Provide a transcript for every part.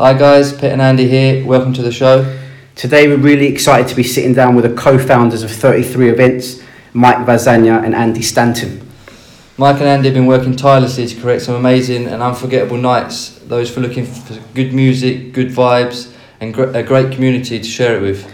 Hi guys, Pete and Andy here. Welcome to the show. Today we're really excited to be sitting down with the co-founders of 33 Events, Mike Vazanias and Andy Stanton. Mike and Andy have been working tirelessly to create some amazing and unforgettable nights. Those for looking for good music, good vibes, and gr- a great community to share it with.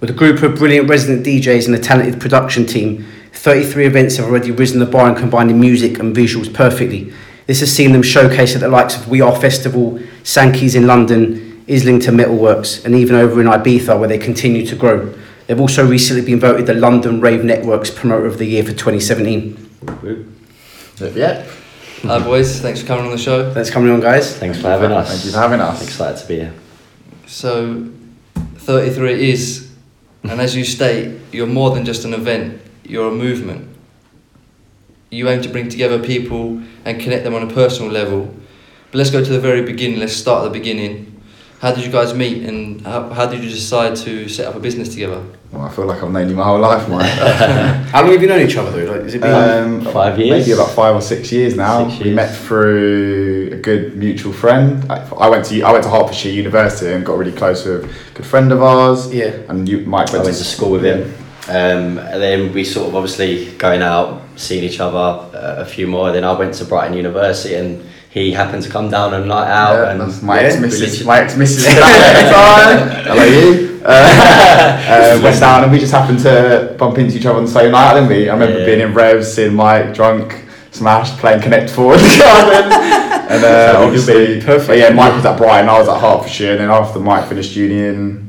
With a group of brilliant resident DJs and a talented production team, 33 Events have already risen the bar and combining music and visuals perfectly. This has seen them showcase at the likes of We Are Festival, Sankeys in London, Islington Metalworks, and even over in Ibiza where they continue to grow. They've also recently been voted the London Rave Network's Promoter of the Year for 2017. Yeah. Hi boys, thanks for coming on the show. Thanks for coming on, guys. Thanks for having us. Thank you for having us. Excited to be here. So, 33 is, and as you state, you're more than just an event, you're a movement. You aim to bring together people and connect them on a personal level. But let's go to the very beginning, let's start at the beginning. How did you guys meet and how, how did you decide to set up a business together? Well, I feel like I've known you my whole life, Mike. How long have you known each other though? Like, has it been um, Five years? Maybe about five or six years now. Six We met through a good mutual friend. I, I went to I went to Hertfordshire University and got really close with a good friend of ours. Yeah. And you, Mike I went, went to school with him. Um, and then we sort of obviously going out, seeing each other uh, a few more. Then I went to Brighton University and he happened to come down on a night out. Yeah, and my yeah, ex-missus. My ex missus at the time. Hello, you. Uh, uh, went down and we just happened to bump into each other on the same night, didn't we? I remember Yeah. being in Revs, seeing Mike drunk, smashed, playing Connect Four in the garden. And uh, obviously, Perfect. But yeah, Mike was at Brighton, I was at Hertfordshire, and then after Mike finished uni in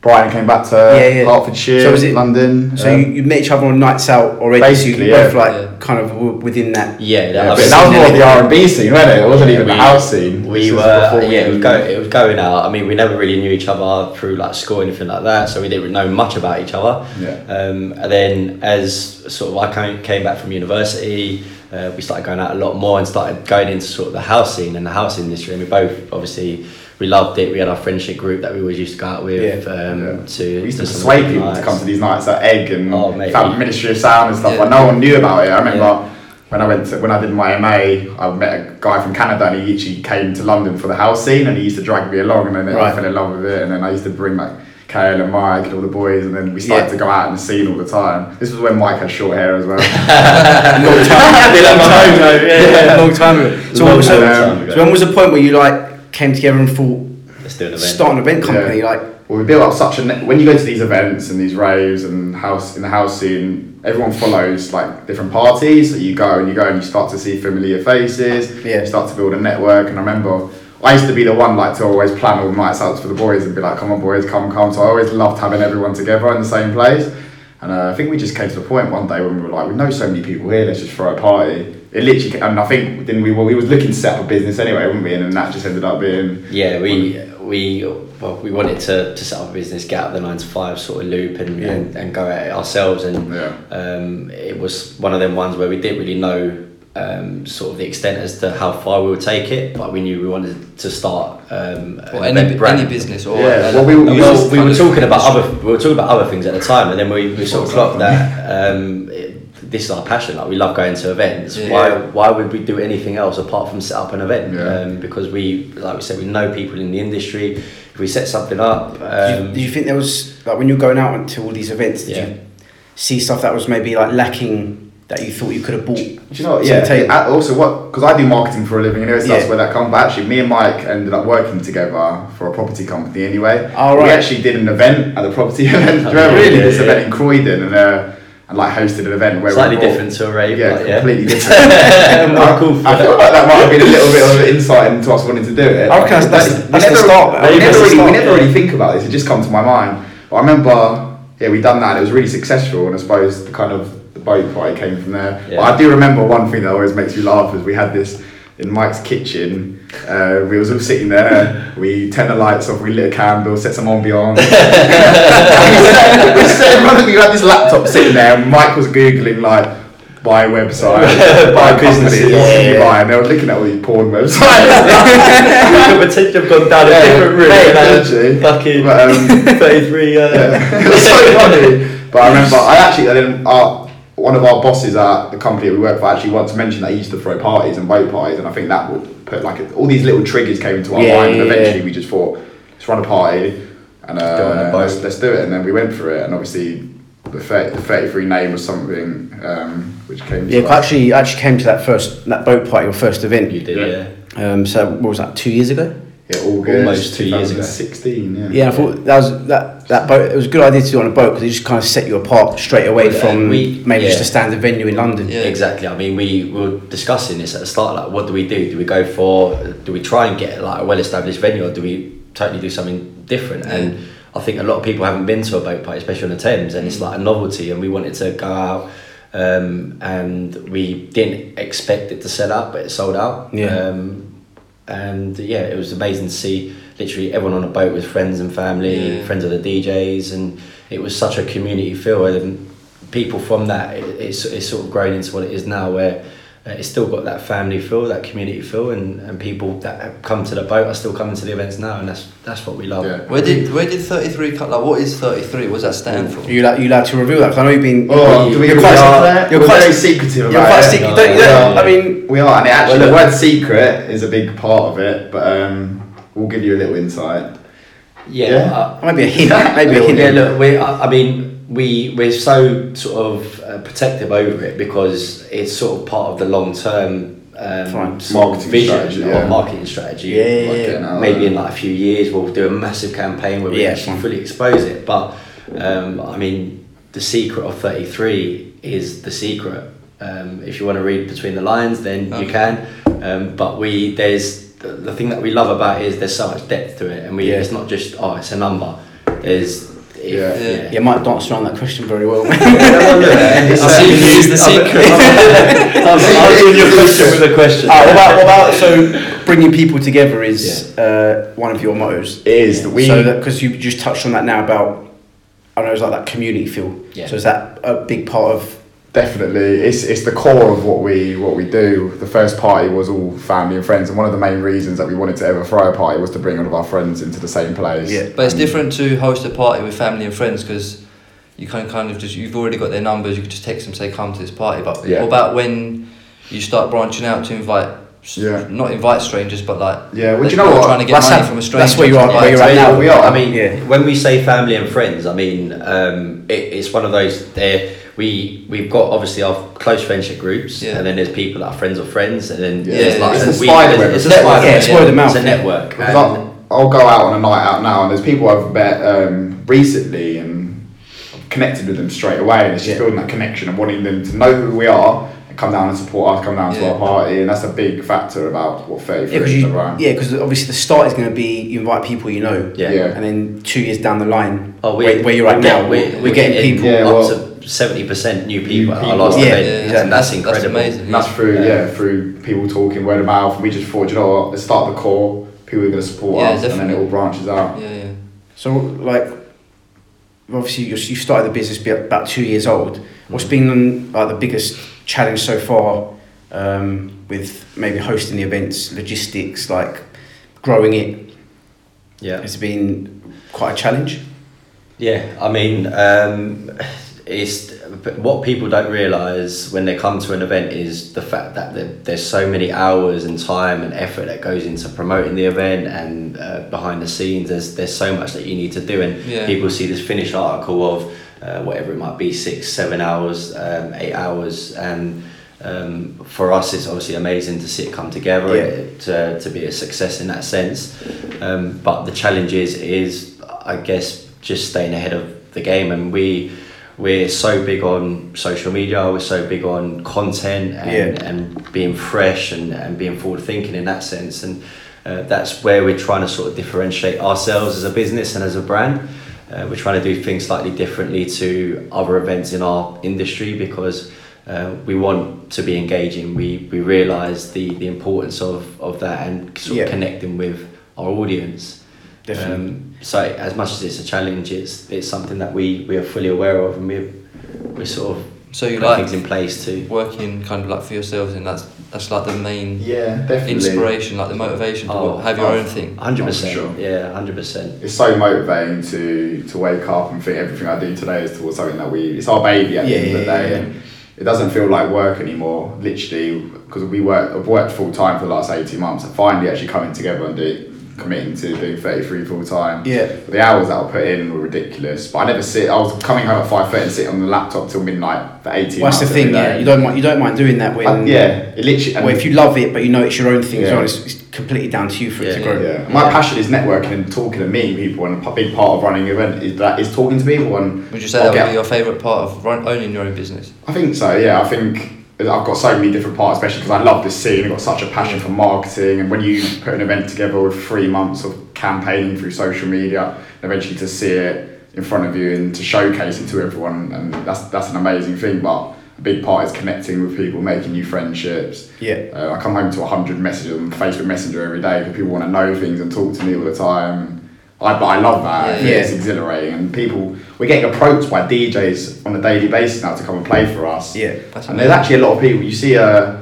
Brighton, came back to Yeah, yeah. Hertfordshire, So was it- London. So um, you, you met each other on nights out already, Basically, so you yeah. both like Yeah. kind of within that. yeah, yeah, that, but was- that was more the R and B scene, wasn't it? It wasn't even we- the house scene. We This were, before we yeah, it was, even- go, it was going out. I mean, we never really knew each other through like school or anything like that, so we didn't know much about each other. Yeah. Um, and then as sort of I came, came back from university, uh, we started going out a lot more and started going into sort of the house scene and the house industry. And we both obviously we loved it. We had our friendship group that we always used to go out with. Yeah. Um, Yeah. To We used to some persuade nights. people to come to these nights at Egg and Oh, mate, Fam- Ministry of Sound and stuff, Yeah. but no one knew about it. I remember Yeah. when I went to, when I did my MA, I met a guy from Canada and he actually came to London for the house scene and he used to drag me along and then I fell in love with it and then I used to bring like Kale and Mike and all the boys and then we started Yeah. to go out in the scene all the time. This was when Mike had short hair as well. long time, long time ago. Yeah. long time ago. So, Long so, time ago. so when was the point where you like came together and thought Let's do an event. start an event company? Yeah. Like Well, we built up such a net- when you go to these events and these raves and house in the house scene, everyone follows like different parties. So you go and you go and you start to see familiar faces. Yeah. You start to build a network. And I remember I used to be the one like to always plan all the nights out for the boys and be like, "Come on, boys, come, come." So I always loved having everyone together in the same place. And uh, I think we just came to the point one day when we were like, "We know so many people here. Let's just throw a party." It literally, and I think then we were we was looking to set up a business anyway, weren't we? And then that just ended up being Yeah, we we well we wanted to, to set up a business, get out of the nine to five sort of loop and, Yeah. and, and go at it ourselves and Yeah. um, it was one of them ones where we didn't really know um, sort of the extent as to how far we would take it, but we knew we wanted to start um, Or an any, event brand. any business or Yeah, well, we- we we, were, we were talking about other we were talking about other things at the time, and then we, we sort of clocked that that um, it, this is our passion. Like we love going to events. Yeah. Why why would we do anything else apart from set up an event? Yeah. Um, because we like we said we know people in the industry. If we set something up, do, you, um, do you think there was like when you're going out into all these events? Did Yeah. you see stuff that was maybe like lacking that you thought you could have bought? Do you know what? to Yeah. the table? uh, Also, what? Because I do marketing for a living anyway, so that's Yeah. where that comes. But actually, me and Mike ended up working together for a property company anyway. Oh, We actually did an event at the property event. Do you Oh, remember? We really? this Yeah, event yeah. in Croydon and uh, and like hosted an event where slightly we brought- different to a rave. Yeah, but yeah. completely different. More I, cool I feel like that might have been a little bit of an insight into us wanting to do it. Okay, that's- that's- We that's the never- start. We Maybe never, that's the really, we never yeah. really think about this. It just comes to my mind. But I remember, yeah, we done that. and It was really successful, and I suppose the kind of the boat party came from there. Yeah. But I do remember one thing that always makes me laugh is we had this in Mike's kitchen. Uh, we was all sitting there. We turned the lights off. We lit a candle, set some ambiance. we sat in front of me. Had this laptop sitting there, and Mike was googling like buy website, buy Buy business, businesses, what can you yeah. buy? And they were looking at all these porn websites. could potentially have gone down Yeah, a different route. mate, Fucking But, um, 33. Uh, Yeah. it was so funny. But I remember, I actually, I didn't, uh, one of our bosses at the company that we work for actually wanted to mention that he used to throw parties and boat parties, and I think that would put like all these little triggers came into our Yeah, mind, and eventually yeah. we just thought, let's run a party and Go on a uh, boat. let's, let's do it, and then we went for it, and obviously the, 30, the 33 name was something um, which came. Yeah, to I us. actually actually came to that first that boat party, your first event. You did, Yeah. yeah. Um, so what was that? Two years ago. Yeah, August Almost two years ago. 2016, yeah. Yeah, I thought that was that that boat. It was a good idea to do on a boat because it just kind of set you apart straight away Well, from we- maybe just yeah. a standard venue in London. Yeah. Exactly. I mean, we were discussing this at the start. Like, what do we do? Do we go for? Do we try and get like a well-established venue, or do we totally do something different? And I think a lot of people haven't been to a boat party, especially on the Thames, and it's like a novelty. And we wanted to go out, um, and we didn't expect it to sell out, but it sold out. Yeah. Um, and yeah, it was amazing to see literally everyone on a boat with friends and family, Yeah. friends of the DJs, and it was such a community feel. And people from that, it, it's, it's sort of grown into what it is now, where uh, it's still got that family feel, that community feel, and, and people that have come to the boat are still coming to the events now, and that's that's what we love. Yeah. Where did where did thirty three come? Like, what is thirty three? What does that stand for? Are you allowed, you allowed to reveal that? 'Cause I know you've been. Oh, do we, you're we quite, are, you're quite, very secretive about you're quite it. secret. No, don't you? we don't- are. I mean, We are, and it actually Well, the word secret is a big part of it, but um, we'll give you a little insight. Yeah, Yeah. I- maybe a hint. Maybe a hint. Yeah, look, we. I, I mean, we we're so sort of uh, protective over it because it's sort of part of the long term. Um, Fine. Marketing vision strategy, or yeah. marketing strategy. Yeah, yeah, Like yeah. getting Maybe in like a few years we'll do a massive campaign where we Yeah, actually fine. fully expose it. But um, I mean, the secret of thirty three is the secret. Um, if you want to read between the lines, then you can. Um, but we there's the, the thing that we love about it is there's so much depth to it, and we Yeah. it's not just oh it's a number. There's if- Yeah. Yeah. You might dance around that question very well. Look, and it's The a- secret is the secret. I'm answering your question with a question. Ah, what about what about so bringing people together is uh, one of your mottos. It is that we. so that because you just touched on that now about I know it's like that community feel. Yeah. So is that a big part of? Definitely, it's it's the core of what we what we do. The first party was all family and friends, and one of the main reasons that we wanted to ever throw a party was to bring all of our friends into the same place. Yeah. But it's And- different to host a party with family and friends because you can kind of just you've already got their numbers. You can just text them say come to this party. But Yeah. what about when you start branching out to invite? Yeah. Not invite strangers, but like Yeah, well, do you know what? Trying to get That's money how- from a stranger. that's where you are- to where you're at now. We are. I mean, yeah. when we say family and friends, I mean um, it, it's one of those. There, we we've got obviously our close friendship groups, Yeah. and then there's people that are friends of friends, and then Yeah. there's like It's the spider web. It's a Network, spider yeah, it's word of mouth, It's a network. Because I'll, I'll go out on a night out now, and there's people I've met um, recently and connected with them straight away, and it's just Yeah. building that connection and wanting them to know who we are and come down and support us, come down to our party, and that's a big factor about what 33 Yeah, because is you, around. yeah, 'cause obviously the start is going to be you invite people you know, yeah. Yeah. and then two years down the line, Oh, we, where, where you're at we now, get- we're, we're getting getting people. Yeah, up well- to seventy percent new people at our last Yeah, event, yeah, and exactly. that's That's incredible. amazing. And that's through, Yeah. yeah. through people talking word of mouth. And we just thought, you know what, let's start the core, people are going to support Yeah, us, and then it all branches out. Yeah, yeah. So like, obviously you you started the business about two years old. What's been like the biggest challenge so far um, with maybe hosting the events, logistics, like growing it? Yeah. it's been quite a challenge. Yeah, I mean, um, it's what people don't realise when they come to an event is the fact that there, there's so many hours and time and effort that goes into promoting the event and uh, behind the scenes. There's there's so much that you need to do, and Yeah. people see this finished article of uh, whatever it might be, six, seven hours, um, eight hours, and. Um, for us, it's obviously amazing to see it come together Yeah. and to, to be a success in that sense. Um, but the challenge is, is I guess, just staying ahead of the game. And we we're so big on social media. We're so big on content and, Yeah. and being fresh and, and being forward thinking in that sense. And uh, that's where we're trying to sort of differentiate ourselves as a business and as a brand. Uh, we're trying to do things slightly differently to other events in our industry because uh, we want to be engaging. We we realise the, the importance of, of that and sort Yeah. of connecting with our audience. Definitely. Um, so as much as it's a challenge, it's it's something that we, we are fully aware of and we we sort of So you put like things in place to. working kind of like for yourselves, and that's that's like the main Yeah, definitely. inspiration, like the motivation to Oh, have your oh, own thing. Hundred oh, percent, sure. Yeah, hundred percent. It's so motivating to to wake up and think everything I do today is towards something that we. It's our baby at the Yeah, end of the yeah, day. yeah. And it doesn't feel like work anymore. Literally, because we work, I've worked full time for the last eighteen months. And finally, actually coming together and do, committing to doing thirty three full time. Yeah. The hours that I put in were ridiculous, but I never sit. I was coming home at five thirty and sitting on the laptop till midnight for eighteen. Well, that's the thing. Yeah, you don't mind. You don't mind doing that when. Uh, yeah, it literally. Well, if you love it, but you know it's your own thing as well, it's, it's completely down to you for it to grow. Yeah. My Yeah. passion is networking and talking and meeting people, and a big part of running an event is that is talking to people. And Would you say I'll that would be your favourite part of run, owning your own business? I think so. Yeah, I think I've got so many different parts, especially because I love this scene. I've got such a passion for marketing, and when you put an event together with three months of campaigning through social media, and eventually to see it in front of you and to showcase it to everyone, and that's that's an amazing thing. But a big part is connecting with people, making new friendships. Yeah. Uh, I come home to 100 messages on Facebook Messenger every day because people want to know things and talk to me all the time. I, but I love that. I think Yeah. It's exhilarating. And people, we're getting approached by DJs on a daily basis now to come and play for us. Yeah. That's And there's actually a lot of people, you see, uh,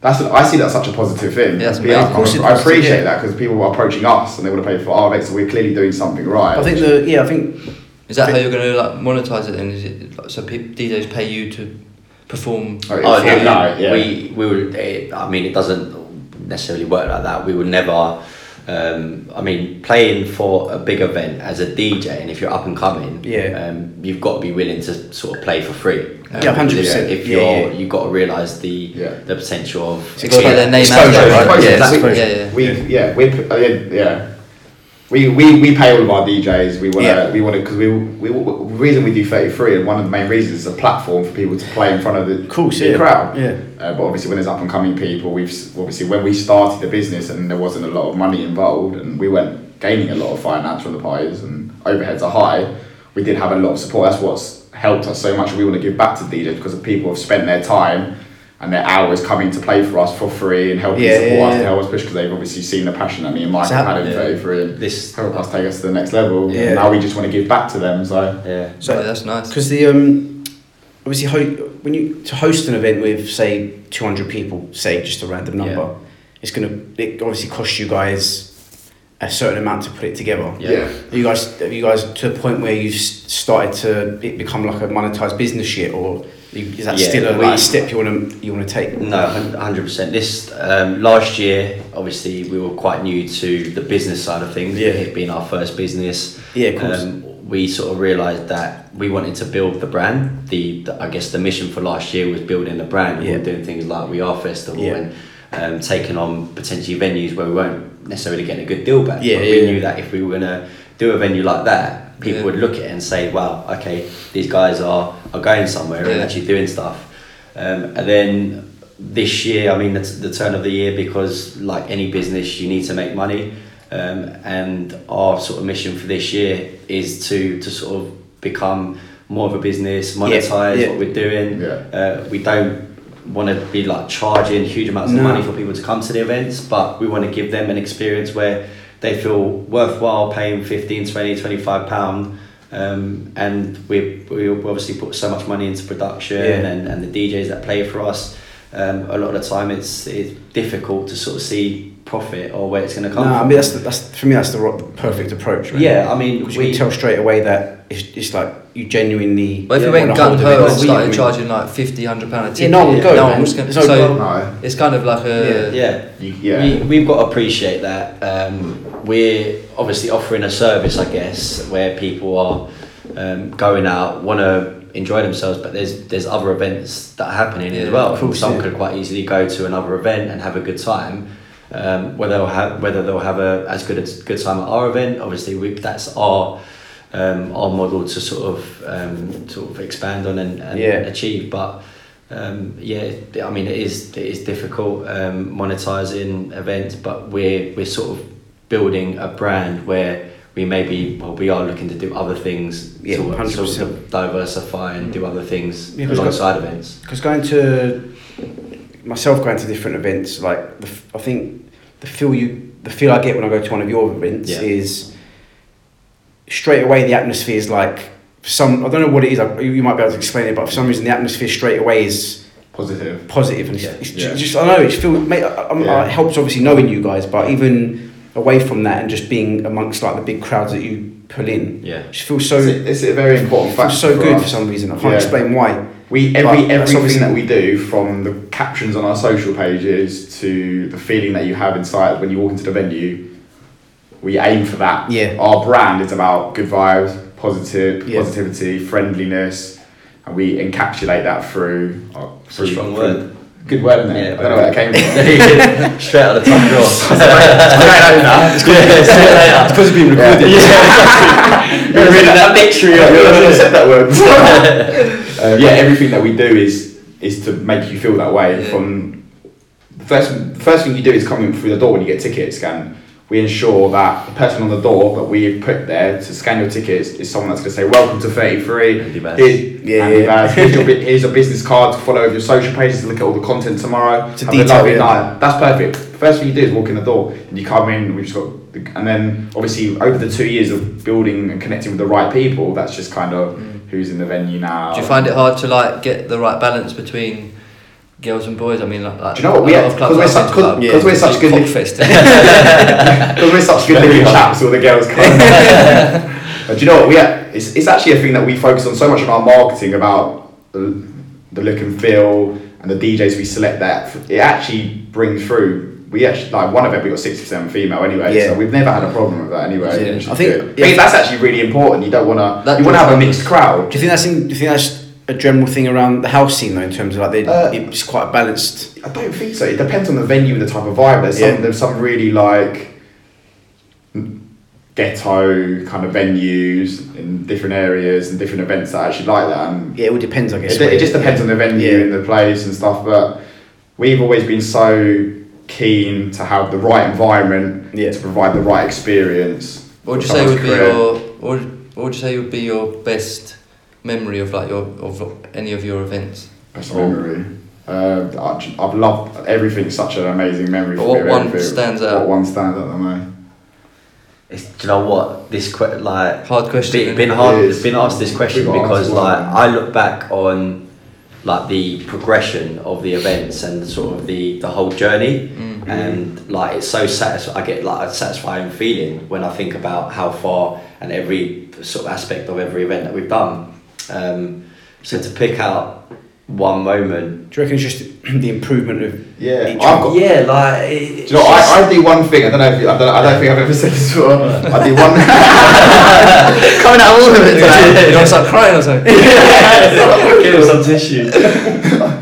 that's I see that such a positive thing. Yeah, that's Yeah. I, Of course it I appreciate yeah. that because people are approaching us and they want to pay for our events, so we're clearly doing something right. I think the yeah, I think Is that how you're going to like monetize it? Then is it like, so people, DJs pay you to perform? Oh, Oh, yeah, no, no, yeah. We we would. It, I mean, it doesn't necessarily work like that. We would never. Um, I mean, playing for a big event as a DJ, and if you're up and coming, Yeah. um, you've got to be willing to sort of play for free. Yeah, 100%. If you're, yeah. you've got to realise the Yeah. the potential of It's got to get their name Exposure, out there, right? right? Yeah, Exposure. yeah, yeah. we yeah we uh, yeah, yeah. We, we, we pay all of our DJs. We want to Yeah. we want to because we, we the reason we do thirty three and one of the main reasons is a platform for people to play in front of the, the yeah. crowd. Yeah. Uh, but obviously, when there's up and coming people, we've obviously when we started the business and there wasn't a lot of money involved, and we weren't gaining a lot of finance from the parties and overheads are high. We did have a lot of support. That's what's helped us so much. We want to give back to DJs because the people have spent their time and their hours coming to play for us for free and helping Yeah, support yeah, us yeah. to help us push because they've obviously seen the passion that me and Mike So have how- had in yeah. 33 and this. help us take us to the next level. Yeah. And now we just want to give back to them. So Yeah. So yeah, that's nice. because the um obviously ho- when you to host an event with say 200 people say just a random number Yeah. it's going to it obviously costs you guys a certain amount to put it together Yeah. Are you guys have you guys to the point where you've started to it become like a monetized business yet or you- is that Yeah, still a, we- like a step you want to you want to take No, hundred percent. This um, last year, obviously, we were quite new to the business side of things. Yeah. it being our first business. Yeah, of course. Um, we sort of realised that we wanted to build the brand. The, the I guess the mission for last year was building the brand. We Yeah. were doing things like We Are Festival Yeah. and um, taking on potentially venues where we weren't necessarily getting a good deal back. Yeah, but yeah, we knew that if we were gonna do a venue like that, people Yeah. would look at it and say, "Wow, okay, these guys are are going somewhere and actually doing stuff." Um, and then this year, I mean, the, the turn of the year, because like any business, you need to make money. Um, and our sort of mission for this year is to, to sort of become more of a business, monetize yeah. what we're doing. Yeah. Uh, we don't want to be like charging huge amounts of money for people to come to the events, but we want to give them an experience where they feel worthwhile paying 15, 20, 25 pound. Um, and we, we obviously put so much money into production Yeah. and, and the DJs that play for us. Um, a lot of the time, it's it's difficult to sort of see profit or where it's going to no come I mean that's the, that's for me that's the, perfect approach right? yeah, I mean, because you we, can tell straight away that it's, it's like you genuinely But if Yeah, we went wanna gun ho and We- started we- charging like 50, 100 pound a ticket, Yeah, no one would go, no one was gonna, There's no so no, it's kind of like a yeah, you, yeah. We, we've got to appreciate that. Um, we're obviously offering a service, I guess, where people are um, going out, want to enjoy themselves, but there's there's other events that are happening Yeah, as well. course, Some yeah. could quite easily go to another event and have a good time. Um, whether they'll have whether they'll have a as good a good time at our event, obviously we, that's our um, our model to sort of um, sort of expand on and, and Yeah. achieve. But um, yeah, I mean it is it is difficult um, monetizing events, but we're we're sort of building a brand where we maybe well we are looking to do other things Yeah, to sort 100%. of diversify and do other things Yeah, 'cause alongside events. because going to myself going to different events like the, f- I think the feel you the feel I get when I go to one of your events Yeah. is straight away the atmosphere is like some I don't know what it is I, you might be able to explain it but for some reason the atmosphere straight away is Positive. positive and it's, Yeah. it's Yeah. just I don't know it just feel mate, I, I'm- Yeah. it helps obviously knowing you guys but even away from that and just being amongst like the big crowds that you pull in Yeah. just feels so it's, a, it's a very important factor. feels so good us. for some reason I can't Yeah. explain why We every that's everything that we do, from the captions on our social pages to the feeling that you have inside when you walk into the venue, we aim for that. Yeah. Our brand is about good vibes, positive, Yeah. positivity, friendliness, and we encapsulate that through. uh, It's a strong through- word. Good word, isn't it? Yeah, I don't know where that came from. Straight out of the top drawer. It's It's supposed to be recorded. You're reading that dictionary. Yeah, I said that word. Uh, yeah, everything that we do is is to make you feel that way. Yeah. From the first the first thing you do is coming through the door when you get tickets. Scan. We ensure that the person on the door that we have put there to scan your tickets is someone that's going to say welcome to 33. Andy Baz. Here's, Yeah, Andy yeah. Baz. Here's, your, here's a business card to follow over your social pages to look at all the content tomorrow. It's a Have detail, lovely yeah. night. That's perfect. First thing you do is walk in the door and you come in. We've just got, the, and then obviously over the two years of building and connecting with the right people, that's just kind of mm. who's in the venue now. Do you find it hard to like get the right balance between girls and boys? I mean, like, like Do you know what, we lot had- of we're I've such- been to, 'cause- like, 'cause we're such good- cockfest. Because we're such good looking chaps, all the girls come. But do you know what? We had, it's, it's actually a thing that we focus on so much in our marketing about the, the look and feel and the DJs we select. That it actually brings through. We actually like one of them we got sixty percent female anyway, Yeah. so we've never had a problem with that anyway. Yeah. I think- yeah. That's actually really important. You don't want to. You want to have a mixed crowd. Do you think that's in, do you think that's a general thing around the house scene though, in terms of like they, Uh, it's quite balanced? I don't think so. It depends on the venue and the type of vibe. There's some Yeah. there's some really like ghetto kind of venues in different areas and different events that actually like that. And Yeah, it all depends, I guess. it, it just depends on the venue Yeah. and the place and stuff. But we've always been so keen to have the right environment Yeah. to provide the right experience. What would you say would someone's be your what would, what would you say would be your best memory of like your of any of your events? best memory? Uh, I- I've loved everything. Such an amazing memory. But for what me, one everything. stands out? What one stands out the most? It's, do you know what this que- like Hard question, Been, isn't been it? hard. It is. Been asked this question because asked a lot, like man. I look back on like the progression of the events and sort of the the whole journey, Mm. and like it's so satisfying. I get like a satisfying feeling when I think about how far and every sort of aspect of every event that we've done. Um, so to pick out one moment, Do you reckon it's just the improvement of Yeah, each I've got- yeah, like Do you know, I, I do one thing. I don't know if you, I don't, I don't think I've ever said this before. I do one. Coming out all of it today. you don't start crying or something. give him some tissue.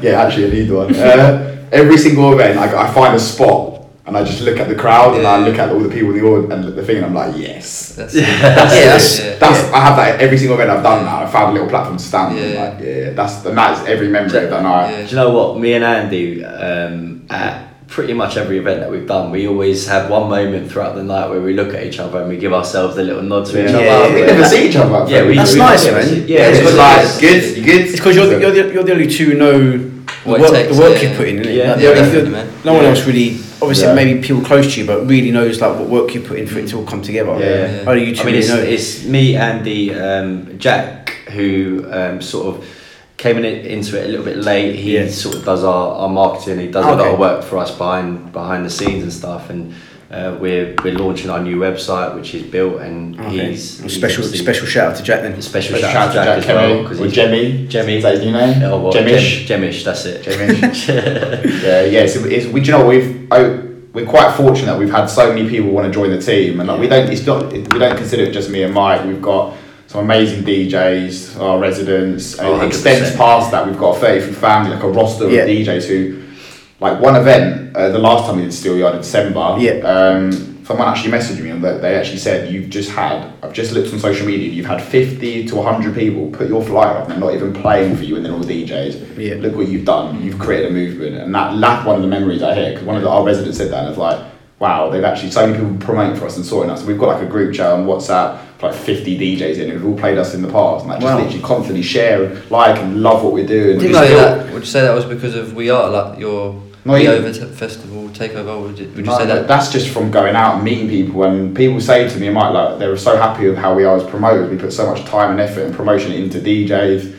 yeah, actually, I need one. Uh, every single event, I, I find a spot and I just look at the crowd and I look at all the people in the audience and the thing, and I'm like, yes. That's, That's Yeah, it. that's- yeah. That's I have that every single event I've done now. I found a little platform to stand. on. Yeah. Like, yeah, that's and that's every memory of that night. Yeah. Do you know what? Me and Andy, um, at pretty much every event that we've done, we always have one moment throughout the night where we look at each other and we give ourselves a little nod to each Yeah. other. Yeah, we yeah. never see each other. Yeah, we, That's we nice, never man. Yeah, Yeah, it's it's just like like good, good. It's because you're, the- you're, the, you're the only two who know the What it work, takes, the work yeah. you put in, innit? Yeah. Like, Yeah, if you're- definitely, man. No one else really, obviously Yeah. maybe people close to you, but really knows like what work you put in for it to all come together. Yeah. Yeah. Only you two I mean, really it's, know. it's me, Andy, um, Jack, who um, sort of came in it, into it a little bit late. He Yeah. sort of does our, our marketing. He does a lot of work for us behind behind the scenes and stuff. And uh, we're we're launching our new website, which is built, and Okay. he's, he's special special shout out to Jack then. special, Special shout out to Jack, as well because or he's Jemmy. Jemmy. Is that his new name? Oh, well, Jemish. Jem- Jemish, that's it. Jemish. yeah, yeah. So it's, we, do you know, we've oh, we're quite fortunate that we've had so many people want to join the team, and like, we don't. It's not. We don't consider it just me and Mike. We've got some amazing DJs, our residents, and Oh, it extends past that. We've got a 33 family, like a roster Yeah. of DJs who, like one event, uh, the last time we did Steel Yard in December. Yeah. Um, someone actually messaged me and they, they actually said you've just had. I've just looked on social media. You've had 50 to 100 people put your flyer up and not even playing for you, and then all the DJs. Yeah. Look what you've done. You've created a movement, and that that's one of the memories I hear because one of the, our residents said that and it's like, wow, they've actually so many people promoting for us and sorting us. We've got like a group chat on WhatsApp, like 50 DJs in who've all played us in the past, and like just Wow. literally constantly share, like, and love what we're doing. Would you say that? Would you say that was because of we are like your No, the you- over t- festival takeover? Would you, would you No, say that? That's just from going out and meeting people, and people say to me, "Mike, like they were so happy with how we are as promoters. We put so much time and effort and promotion into DJs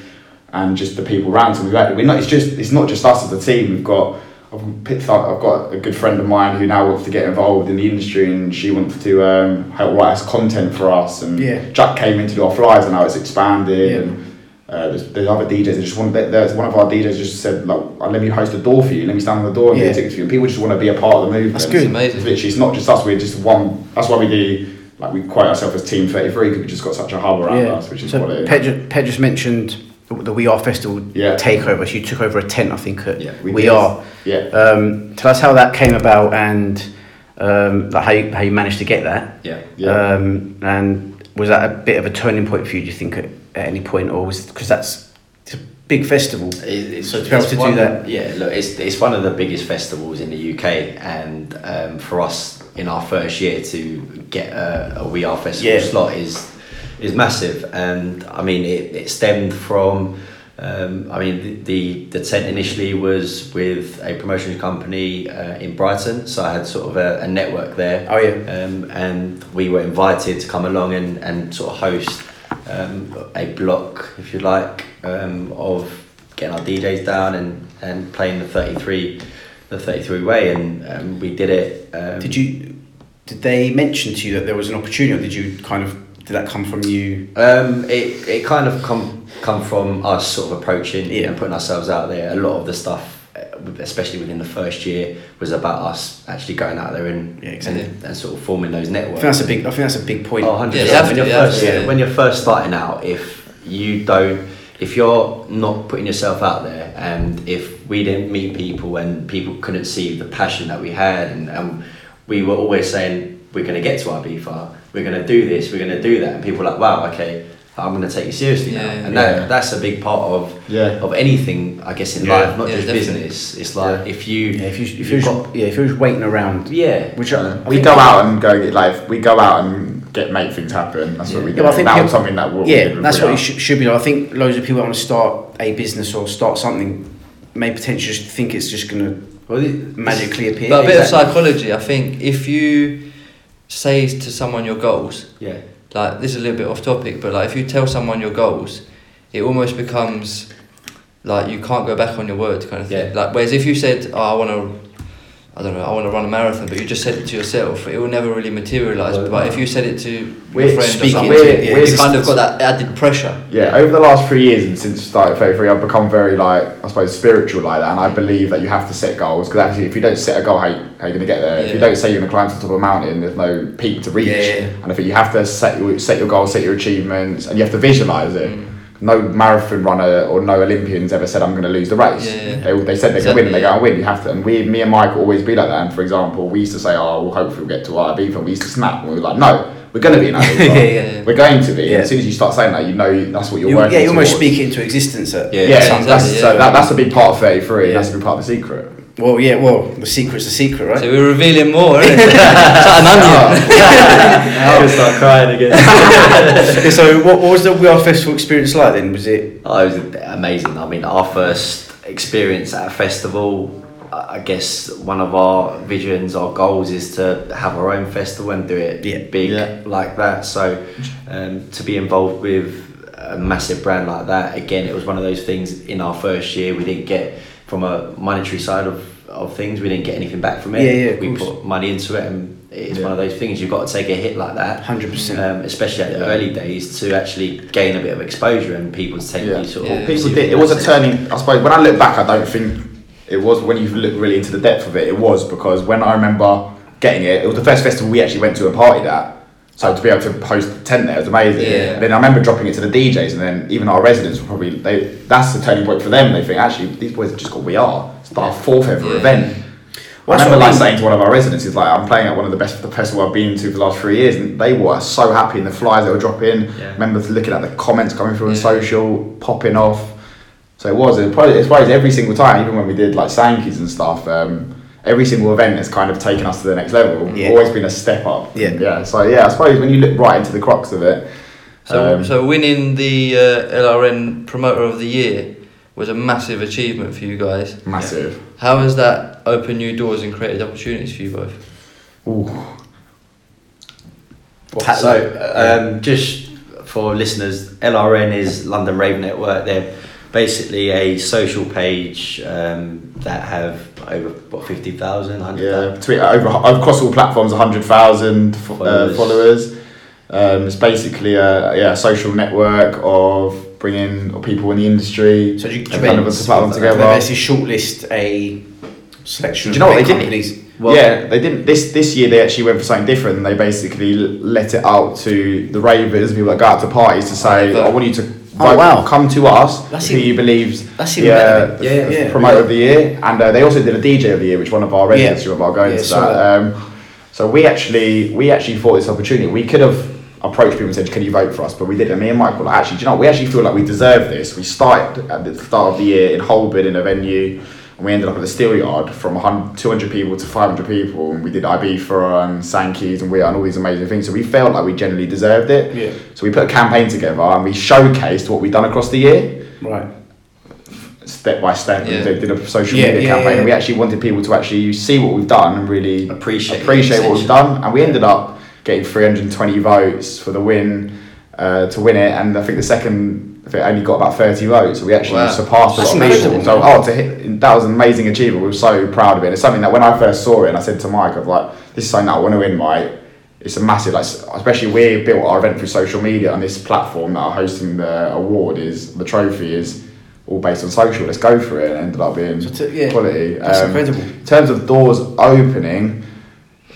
and just the people around. So we've had, we're not. It's just. It's not just us as a team. We've got. I've picked up. I've got a good friend of mine who now wants to get involved in the industry, and she wants to um, help write us content for us. And Yeah. Jack came in to do our flyers, and now it's expanded. Yeah. And Uh, there's, there's other DJs that just want. There's one of our DJs just said, like, "Oh, "Let me host a door for you. Let me stand on the door and Yeah. get tickets for you." And people just want to be a part of the movement. That's good. It's amazing. It's literally, it's not just us. We're just one. That's why we do. Like we quote ourselves as Team Thirty Three because we just got such a hub around us, which is so what it is. Ped, Ped just mentioned the, the We Are Festival Yeah. takeover. So you took over a tent, I think. At Yeah, we, we. Are. yeah. Um, tell us how that came about and um, like how you, how you managed to get that. Yeah. Yeah. Um, and was that a bit of a turning point for you? Do you think at, any point, or was because that's it's a big festival? It- It's, So to be able to do that- yeah. Look, it's it's one of the biggest festivals in the UK, and um, for us in our first year to get a, a We Are Festival Yeah. slot is is massive. And I mean, it, it stemmed from. Um, I mean, the, the the tent initially was with a promotions company uh, in Brighton, so I had sort of a, a network there. Oh yeah. um, and we were invited to come along and, and sort of host um, a block, if you like, um, of getting our DJs down and, and playing the 33 the 33 way and um, we did it um, Did you? Did they mention to you that there was an opportunity, or did you kind of? Did that come from you? um, it, it kind of come come from us sort of approaching Yeah. and putting ourselves out there a lot of the stuff especially within the first year was about us actually going out there and, Yeah, exactly. and, and sort of forming those networks. I networks think that's a big. I think that's a big point. Oh, 100%. Yeah, when, you're first, yeah, yeah. when you're first starting out, if you don't, if you're not putting yourself out there, and if we didn't meet people and people couldn't see the passion that we had, and, and we were always saying we're going to get to Ibiza, we're going to do this, we're going to do that, and people were like, wow, okay. I'm going to take you seriously now, Yeah, and yeah. that that's a big part of Yeah. of anything, I guess, in Yeah. life, not Yeah, just definitely. business. It's like if you, Yeah, if you if you've you're got- just, yeah if you're just waiting around, yeah, which I, I we think- go out and go get like we go out and get make things happen. That's what we do. but I think that people- was something that we Yeah, did that's what Are. it should, should be. I think loads of people want to start a business or start something may potentially just think it's just going to Well, magically appear. But a bit Exactly. of psychology, I think, if you say to someone your goals, yeah. Like this is a little bit off topic, but like if you tell someone your goals, it almost becomes like you can't go back on your word kind of thing. Yeah. Like whereas if you said, "Oh, I want to," I don't know, I want to run a marathon, but you just said it to yourself, it will never really materialize. Well, but if you said it to We're your friend or something, we're, yeah, we're you kind of got that added pressure. Yeah, over the last three years and since I started 33, I've become very like I suppose spiritual like that, and I believe that you have to set goals because actually, if you don't set a goal, how, you, how are you going to get there? If you don't say you're going to climb to the top of a mountain, there's no peak to reach. Yeah, yeah. And I think you have to set your, set your goals, set your achievements, and you have to visualize it. Mm. No marathon runner or no Olympians ever said I'm going to lose the race. Yeah, yeah. They, they said they're going to win, and They go, going to win. You have to. And we, me and Mike, always be like that. And for example, we used to say, "Oh, well, hopefully we'll get to Ibiza." We used to snap, and we were like, "No, we're going to be in Ibiza. Yeah, yeah. We're going to be." Yeah. As soon as you start saying that, you know that's what you're you, working. yeah, you almost towards. speak into existence. At, Yeah, Yeah, at some that's, exactly, so that, that's a big part of 33. Yeah. That's a big part of the secret. Well, yeah, well, the secret's a secret, right? So we're revealing more, isn't it? it's like an onion. I'm gonna start crying again. So, what, what was the We Are Festival experience like then? Was it? Oh, it was amazing. I mean, our first experience at a festival. I I guess one of our visions, our goals, is to have our own festival and do it Yeah. big Yeah. like that. So, um, to be involved with a massive brand like that, again, it was one of those things. In our first year, we didn't get from a monetary side of, of things. We didn't get anything back from it. Yeah, yeah, we course. put money into it, and it's Yeah. one of those things. You've got to take a hit like that. 100%. Um, especially at the early days to actually gain a bit of exposure and people to take Yeah. you sort Yeah. of People did. It was a turning. I suppose when I look back, I don't think it was when you look really into the depth of it. It was because when I remember getting it, it was the first festival we actually went to and partied at. So to be able to host a tent there was amazing. Yeah. Then I remember dropping it to the DJs, and then even our residents were probably they. That's the turning point for them. They think actually these boys have just got we are. It's our fourth ever Yeah. event. Well, I that's remember what I like mean. saying to one of our residents, "Is like I'm playing at one of the best of the festival I've been to for the last three years," and they were so happy. And the flyers that were dropping. Yeah. Remember looking at the comments coming through on Yeah. social, popping off. So it was. It probably it's probably every single time, even when we did like Sankeys and stuff. Um, every single event has kind of taken us to the next level. Yeah. Always been a step up. Yeah. Yeah. So yeah, I suppose when you look right into the crux of it. So, um, so winning the uh, LRN Promoter of the Year was a massive achievement for you guys. massive. How has that opened new doors and created opportunities for you both? Ooh. So, um, just for listeners, LRN is London Rave Network. They're basically a social page um, that have over what fifty thousand, hundred Yeah, between, over, across all platforms, 100,000 fo- uh, Followers. followers. Um, it's basically a, yeah, a social network of bringing people in the industry. So do you, do and kind of events, to put them together. They basically shortlist a selection Do you know of what big they did? companies. Well- yeah, they didn't. This this year they actually went for something different. They basically let it out to the ravers, people that go out to parties, to say, "I want you to Oh, vote, wow. come to us, That's who even- you believe's that's the, even better. uh, Yeah, yeah, yeah. promoter of the year." And uh, they also did a DJ of the year, which one of our residents Yeah. yeah. are going Yeah, to that. that. Um, so we actually we actually thought this opportunity. We could have approached people and said, "Can you vote for us?" But we didn't. and Me and Mike were like, "Actually, do you know? what? We actually feel like we deserve this." We started at the start of the year in Holborn in a venue. And we ended up at the steel yard from 100, 200 people to 500 people. And we did Ibiza and Sankeys and we and all these amazing things. So we felt like we generally deserved it. Yeah. So we put a campaign together and we showcased what we've done across the year, Right. step by step. Yeah. We did a social Yeah, media yeah, campaign yeah. and we actually wanted people to actually see what we've done and really Appreciate appreciate what we've done. And we ended up getting 320 votes for the win, uh, to win it. And I think the second, I think only got about 30 votes. So we actually Wow. surpassed a That's lot of people. So, oh, to hit, that was an amazing achievement. We were so proud of it. It's something that when I first saw it and I said to Mike, I was like, this is something that I want to win, Mike. It's a massive, like, especially we built our event through social media and this platform that are hosting the award is, the trophy is all based on social. Let's go for it. And it ended up being So to- yeah, quality. That's Um, incredible. in terms of doors opening,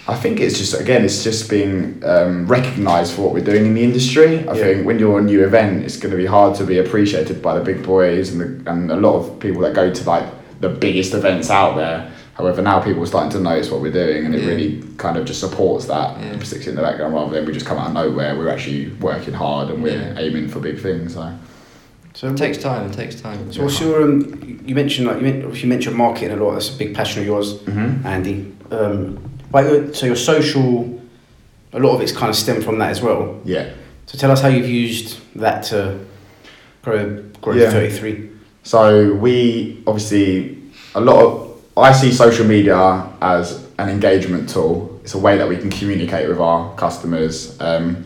I think it's just again, it's just being um, recognised for what we're doing in the industry. I Yeah. think when you're on a new event, it's going to be hard to be appreciated by the big boys and the, and a lot of people that go to like the biggest events out there. However, now people are starting to notice what we're doing, and it Yeah. really kind of just supports that. Yeah. It sticks in the background rather than we just come out of nowhere. We're actually working hard and we're Yeah. aiming for big things. So So It takes time. It takes time. So what's your um? You mentioned like you, you mentioned marketing a lot. That's a big passion of yours, Mhm. Andy. Um, like your- so your social, a lot of it's kind of stemmed from that as well. yeah. So tell us how you've used that to grow grow Yeah. thirty three. So we obviously a lot of I see social media as an engagement tool. It's a way that we can communicate with our customers. Um,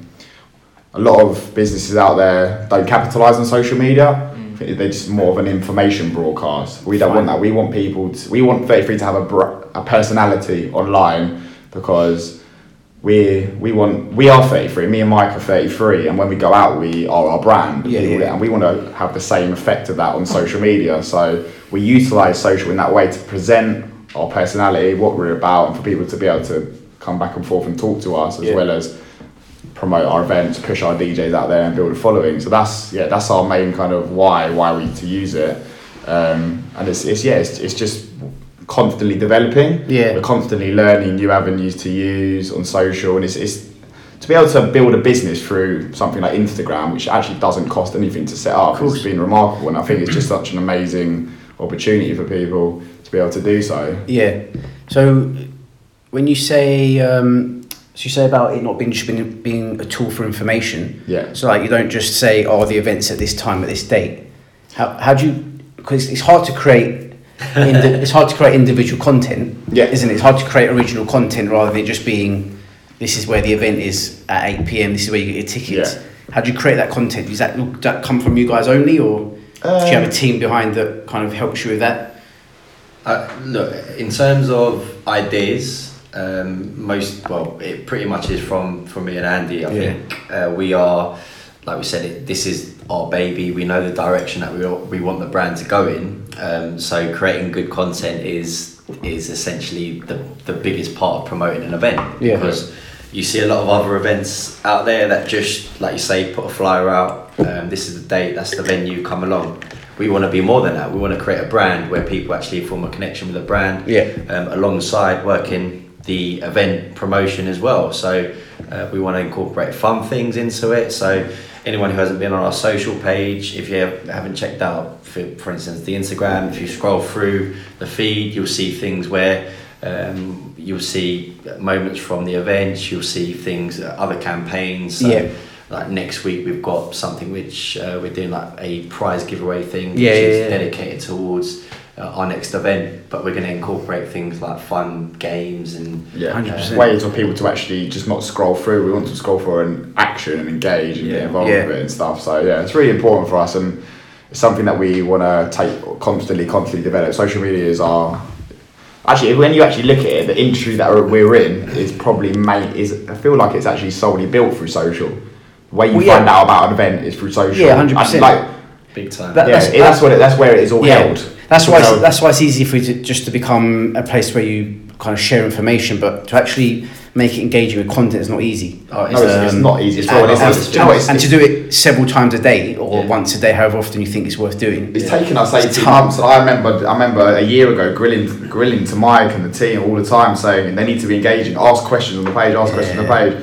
a lot of businesses out there don't capitalize on social media. I think They're just more of an information broadcast. We don't want that. We want people. To, we want 33 to have a, br- a personality online because we we want we are 33. Me and Mike are 33, and when we go out, we are our brand. Yeah, yeah. And we want to have the same effect of that on social media. So we utilize social in that way to present our personality, what we're about, and for people to be able to come back and forth and talk to us as Yeah. well as promote our events, push our DJs out there, and build a following. So that's yeah, that's our main kind of why why we to use it. Um, and it's, it's yeah, it's, it's just constantly developing. Yeah. we're constantly learning new avenues to use on social, and it's, it's to be able to build a business through something like Instagram, which actually doesn't cost anything to set up. It's been remarkable, and I think it's just such an amazing opportunity for people to be able to do so. Yeah. So when you say um, so you say about it not being just being, being a tool for information. Yeah. So like you don't just say oh the events at this time at this date. How how do you because it's hard to create. Indi- it's hard to create individual content, Yeah. isn't it? It's hard to create original content rather than just being, this is where the event is at eight pm. This is where you get your tickets. Yeah. How do you create that content? Does that does that come from you guys only, or do you have a team behind that kind of helps you with that? Uh, look, in terms of ideas, um, most well, it pretty much is from from me and Andy. I Yeah. think uh, we are, like we said, it, this is our baby. We know the direction that we we want the brand to go in. Um, so creating good content is is essentially the the biggest part of promoting an event Yeah. because you see a lot of other events out there that just like you say put a flyer out. Um, this is the date. That's the venue. Come along. We want to be more than that. We want to create a brand where people actually form a connection with the brand Yeah. um, alongside working the event promotion as well. So uh, we want to incorporate fun things into it. So anyone who hasn't been on our social page, if you have- haven't checked out, for, for instance, the Instagram, if you scroll through the feed, you'll see things where um, you'll see moments from the events, you'll see things, uh, other campaigns. So Yeah. Like next week, we've got something which uh, we're doing like a prize giveaway thing, Yeah, which yeah, is yeah. dedicated towards uh, our next event. But we're going to incorporate things like fun games and Yeah, 100%. ways for people to actually just not scroll through. We want to scroll for an action and engage and Yeah. get involved Yeah. with it and stuff. So yeah, it's really important for us, and it's something that we want to take constantly, constantly develop. Social media is our actually when you actually look at it, the industry that we're in is probably main is. I feel like it's actually solely built through social. The way you Well, yeah. find out about an event is through social. Yeah, 100%. Like big time. That- yeah, that's- it- that's what it, that's where it is all Yeah. held. That's why. It's, that's why it's easy for you to just to become a place where you kind of share information, but to actually make it engaging with content is not easy. Oh, No, it's, it's Um, not easy. It's and- and- it's, do you know what, it's, and to do it several times a day or Yeah. once a day, however often you think it's worth doing. It's Yeah. taken us It's eighteen months, and I remember, I remember a year ago grilling, grilling to Mike and the team all the time, saying they need to be engaging, ask questions on the page, ask questions on the page,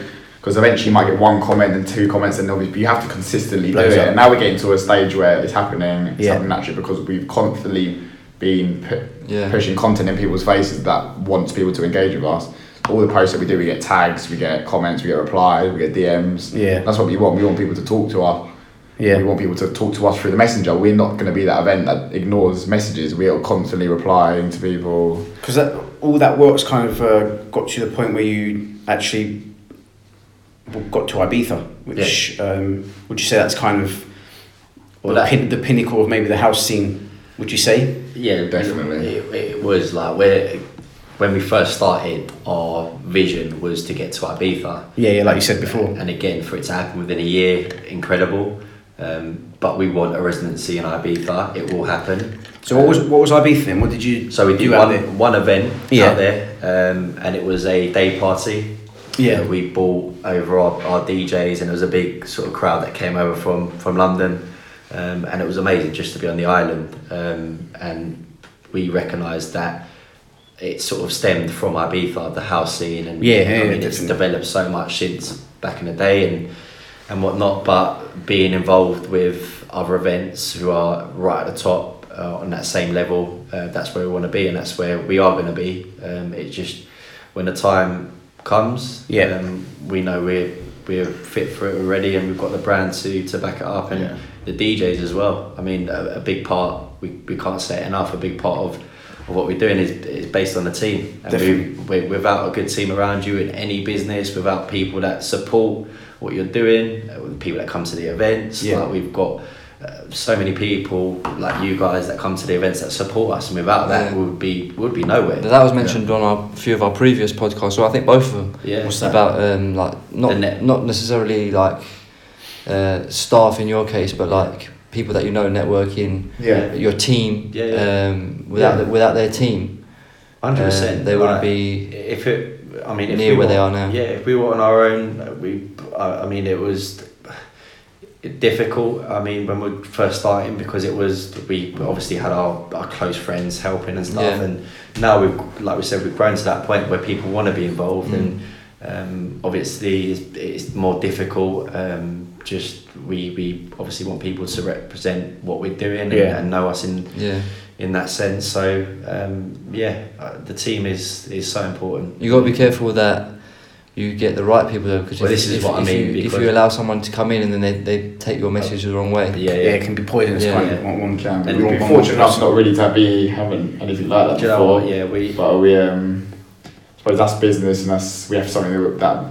because eventually you might get one comment and two comments, and obviously you have to consistently do it. up. And now we're getting to a stage where it's happening, it's Yeah. happening naturally because we've constantly been pu- Yeah. pushing content in people's faces that wants people to engage with us. All the posts that we do, we get tags, we get comments, we get replies, we get DMs. Yeah. That's what we want. We want people to talk to us. Yeah. We want people to talk to us through the messenger. We're not going to be that event that ignores messages. We are constantly replying to people. Because that, all that work's kind of uh, got to the point where you actually well, got to Ibiza, which um, would you say that's kind of Well, the, that- pin, the pinnacle of maybe the house scene? Would you say? Yeah, Definitely. It, it was like where when we first started, our vision was to get to Ibiza. Yeah, yeah, like you said before. And again, for it to happen within a year, incredible. Um, but we want a residency in Ibiza. It will happen. So what was what was Ibiza then? What did you? So we did one, one event Yeah. out there, um, and it was a day party. Yeah. Uh, we bought over our, our DJs, and it was a big sort of crowd that came over from from London, um, and it was amazing just to be on the island. Um, and we recognised that it sort of stemmed from Ibiza, the house scene, and Yeah, I yeah, mean it's developed so much since back in the day, and and whatnot. But being involved with other events who are right at the top uh, on that same level, uh, that's where we want to be, and that's where we are going to be. Um, it just when the time comes, Yeah. um, we know we're we're fit for it already, and we've got the brand to to back it up, and Yeah. the DJs as well. I mean, a, a big part we, we can't say it enough. A big part of, of what we're doing is, is based on the team, and we, Definitely. we, without a good team around you in any business, without people that support what you're doing, uh, people that come to the events, Yeah. like we've got. Uh, so many people like you guys that come to the events that support us, and without that, Yeah. we would be would be nowhere. That was mentioned on our, a few of our previous podcasts, so I think both of them. Yeah. What's that? about um, like not not necessarily like uh, staff in your case, but like people that you know networking, Yeah. your team. Yeah, yeah. Um, without Yeah. the, without their team, Hundred uh, percent. they wouldn't be If it, I mean, if near we where they are now. Yeah, if we were on our own, uh, we. I I mean, it was difficult. I mean, when we were first starting, because it was we obviously had our, our close friends helping and stuff, Yeah. and now we've like we said we've grown to that point where people want to be involved, Mm. and um, obviously it's, it's more difficult. Um, just we we obviously want people to represent what we're doing and, Yeah. and know us in yeah. in that sense. So um, yeah, uh, the team is is so important. You got to be careful with that you get the right people though, because Well, if, this is if, what I mean, you, if you allow someone to come in and then they, they take your message the wrong way. Yeah, Yeah, yeah. it can be poisonous. Yeah. can't? One, one, Can be. And We've wrong been one fortunate enough not really to be having anything like that Do you know before. what? Yeah, we. But we, um, I suppose that's business, and that's we have something that, that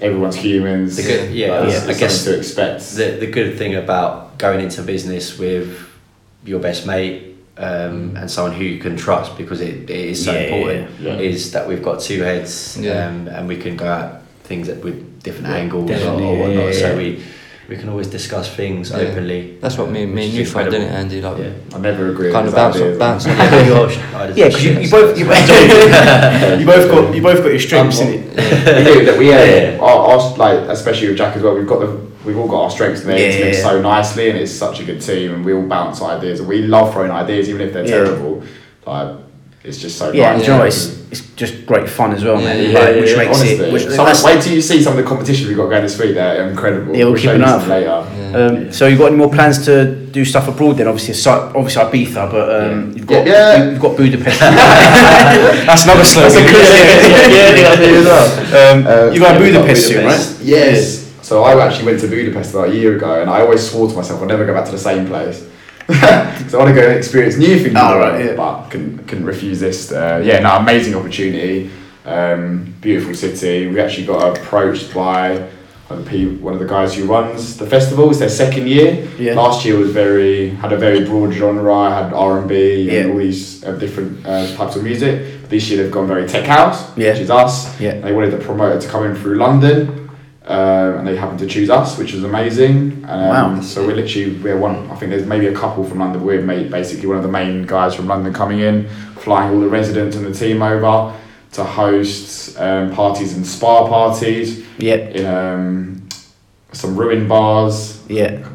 everyone's humans. The good- yeah, That's- yeah, I guess to expect. The the good thing about going into business with your best mate um, and someone who you can trust because it, it is so Yeah, important yeah, yeah. is that we've got two heads Yeah. um, and we can go at things that with different angles or, or whatnot. yeah, So we we can always discuss things Yeah. openly. That's what me, um, me which and you find, didn't it. Andy? Like, Yeah. I never agree. kind with of his bounce, ideas. bounce. Yeah, you are- I just- Yeah, because you, you both you, both- you both got you both got your strengths in it. we do that. We Yeah, yeah, yeah. Our, our, like especially with Jack as well. We've got the we've all got our strengths and they Yeah, intermix yeah, so nicely, and it's such a good team, and we all bounce ideas, and we love throwing ideas, even if they're Yeah. terrible. Like it's just so Yeah, nice. and do you know what? It's, it's just great fun as well, man. yeah, like, yeah, which yeah, makes Honestly, it. Which, some, that's- wait till you see some of the competition we've got going this week. They're incredible. Yeah, we'll keep show an you eye some out. later. Yeah. Um, so you've got any more plans to do stuff abroad then? Obviously, aside, obviously Ibiza, but um, you've got Yeah, yeah. you've got Budapest. That's another slogan. That's a good- yeah, yeah, yeah, yeah, as well. Um, Uh, you going yeah, we've got Budapest soon, Budapest. So I actually went to Budapest about a year ago, and I always swore to myself I'd never go back to the same place. so I want to go and experience new things, Oh, right, yeah. but couldn't, couldn't refuse this. Uh, yeah, no, amazing opportunity, um, beautiful city. We actually got approached by one of the pe- one of the guys who runs the festival. It's their second year. Yeah. Last year was very had a very broad genre. I Had R and B Yeah. and all these uh, different uh, types of music. But This year they've gone very tech house, Yeah. which is us. Yeah. They wanted the promoter to come in through London, Um, and they happened to choose us, which was amazing. Um, Wow. So we're literally we're one. I think there's maybe a couple from London. We're ma- basically one of the main guys from London coming in, flying all the residents and the team over to host um, parties and spa parties Yeah, in um, some ruin bars. yeah.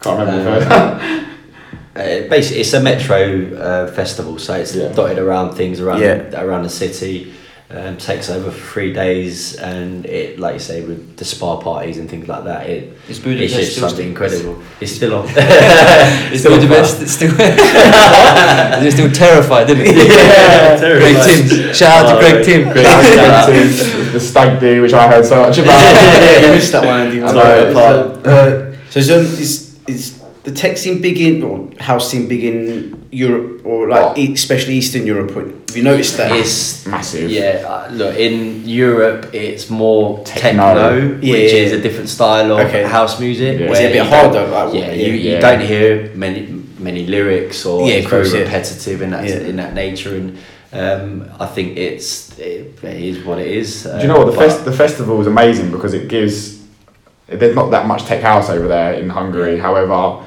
Can't remember. The first. Uh, basically, it's a metro uh, festival, so it's Yeah. dotted around things around Yeah. around the city. Um, takes over for three days, and it, like you say, with the spa parties and things like that, it Is it's just something incredible. It's still on. Is Still Budapest it's still They're still terrified, didn't it? Yeah, Greg terrified. Tim. Shout out to Greg Tim. Great activities, the stag do, which I heard so much about. yeah, you missed that one, Andy. I So, know. so, uh, so is, um, is, is the tech scene big in, or house scene big in Europe, or like, Well- e- especially Eastern Europe? Have you noticed that? It's Massive. yeah. Uh, look, in Europe, it's more Techno. techno, Yeah, which yeah, is a different style of Okay. house music. Yeah. Is it a bit harder? Like, yeah, yeah, you, you don't hear many many lyrics or Yeah, it's of course, very yeah. repetitive in that Yeah. in that nature, and um, I think it's it, it is what it is. Do you know what the, uh, fest, the festival is amazing because it gives. There's not that much tech house over there in Hungary. However,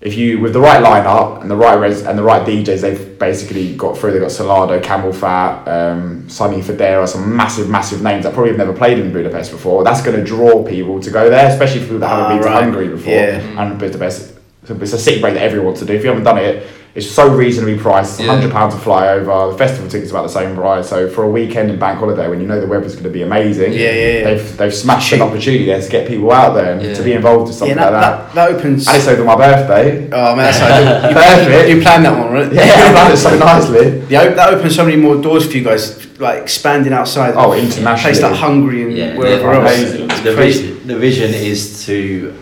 if you with the right lineup and the right res, and the right DJs, they've basically got through. They've got Solardo, Camel Fat, um, Sonny Fodera, some massive, massive names that probably have never played in Budapest before. That's going to draw people to go there, especially people that haven't Ah, been to. Hungary before. Yeah. And Budapest, it's a- it's a city break that everyone wants to do. If you haven't done it, it's so reasonably priced. Yeah. Hundred pounds to fly over. The festival tickets about the same price. So for a weekend in bank holiday, when you know the weather's going to be amazing, Yeah, yeah, yeah. they've they've smashed Cheap. an opportunity there to get people out there and Yeah. to be involved in yeah, something that, like that. that, that opens. And it's over my birthday. Oh man, that's how you, Perfect. you, you planned that one, right? Yeah, I've done it so nicely. Yeah, that opens so many more doors for you guys, like expanding outside. Oh, of internationally. Place like Hungary and Yeah, wherever else. amazing. The vision, the vision is to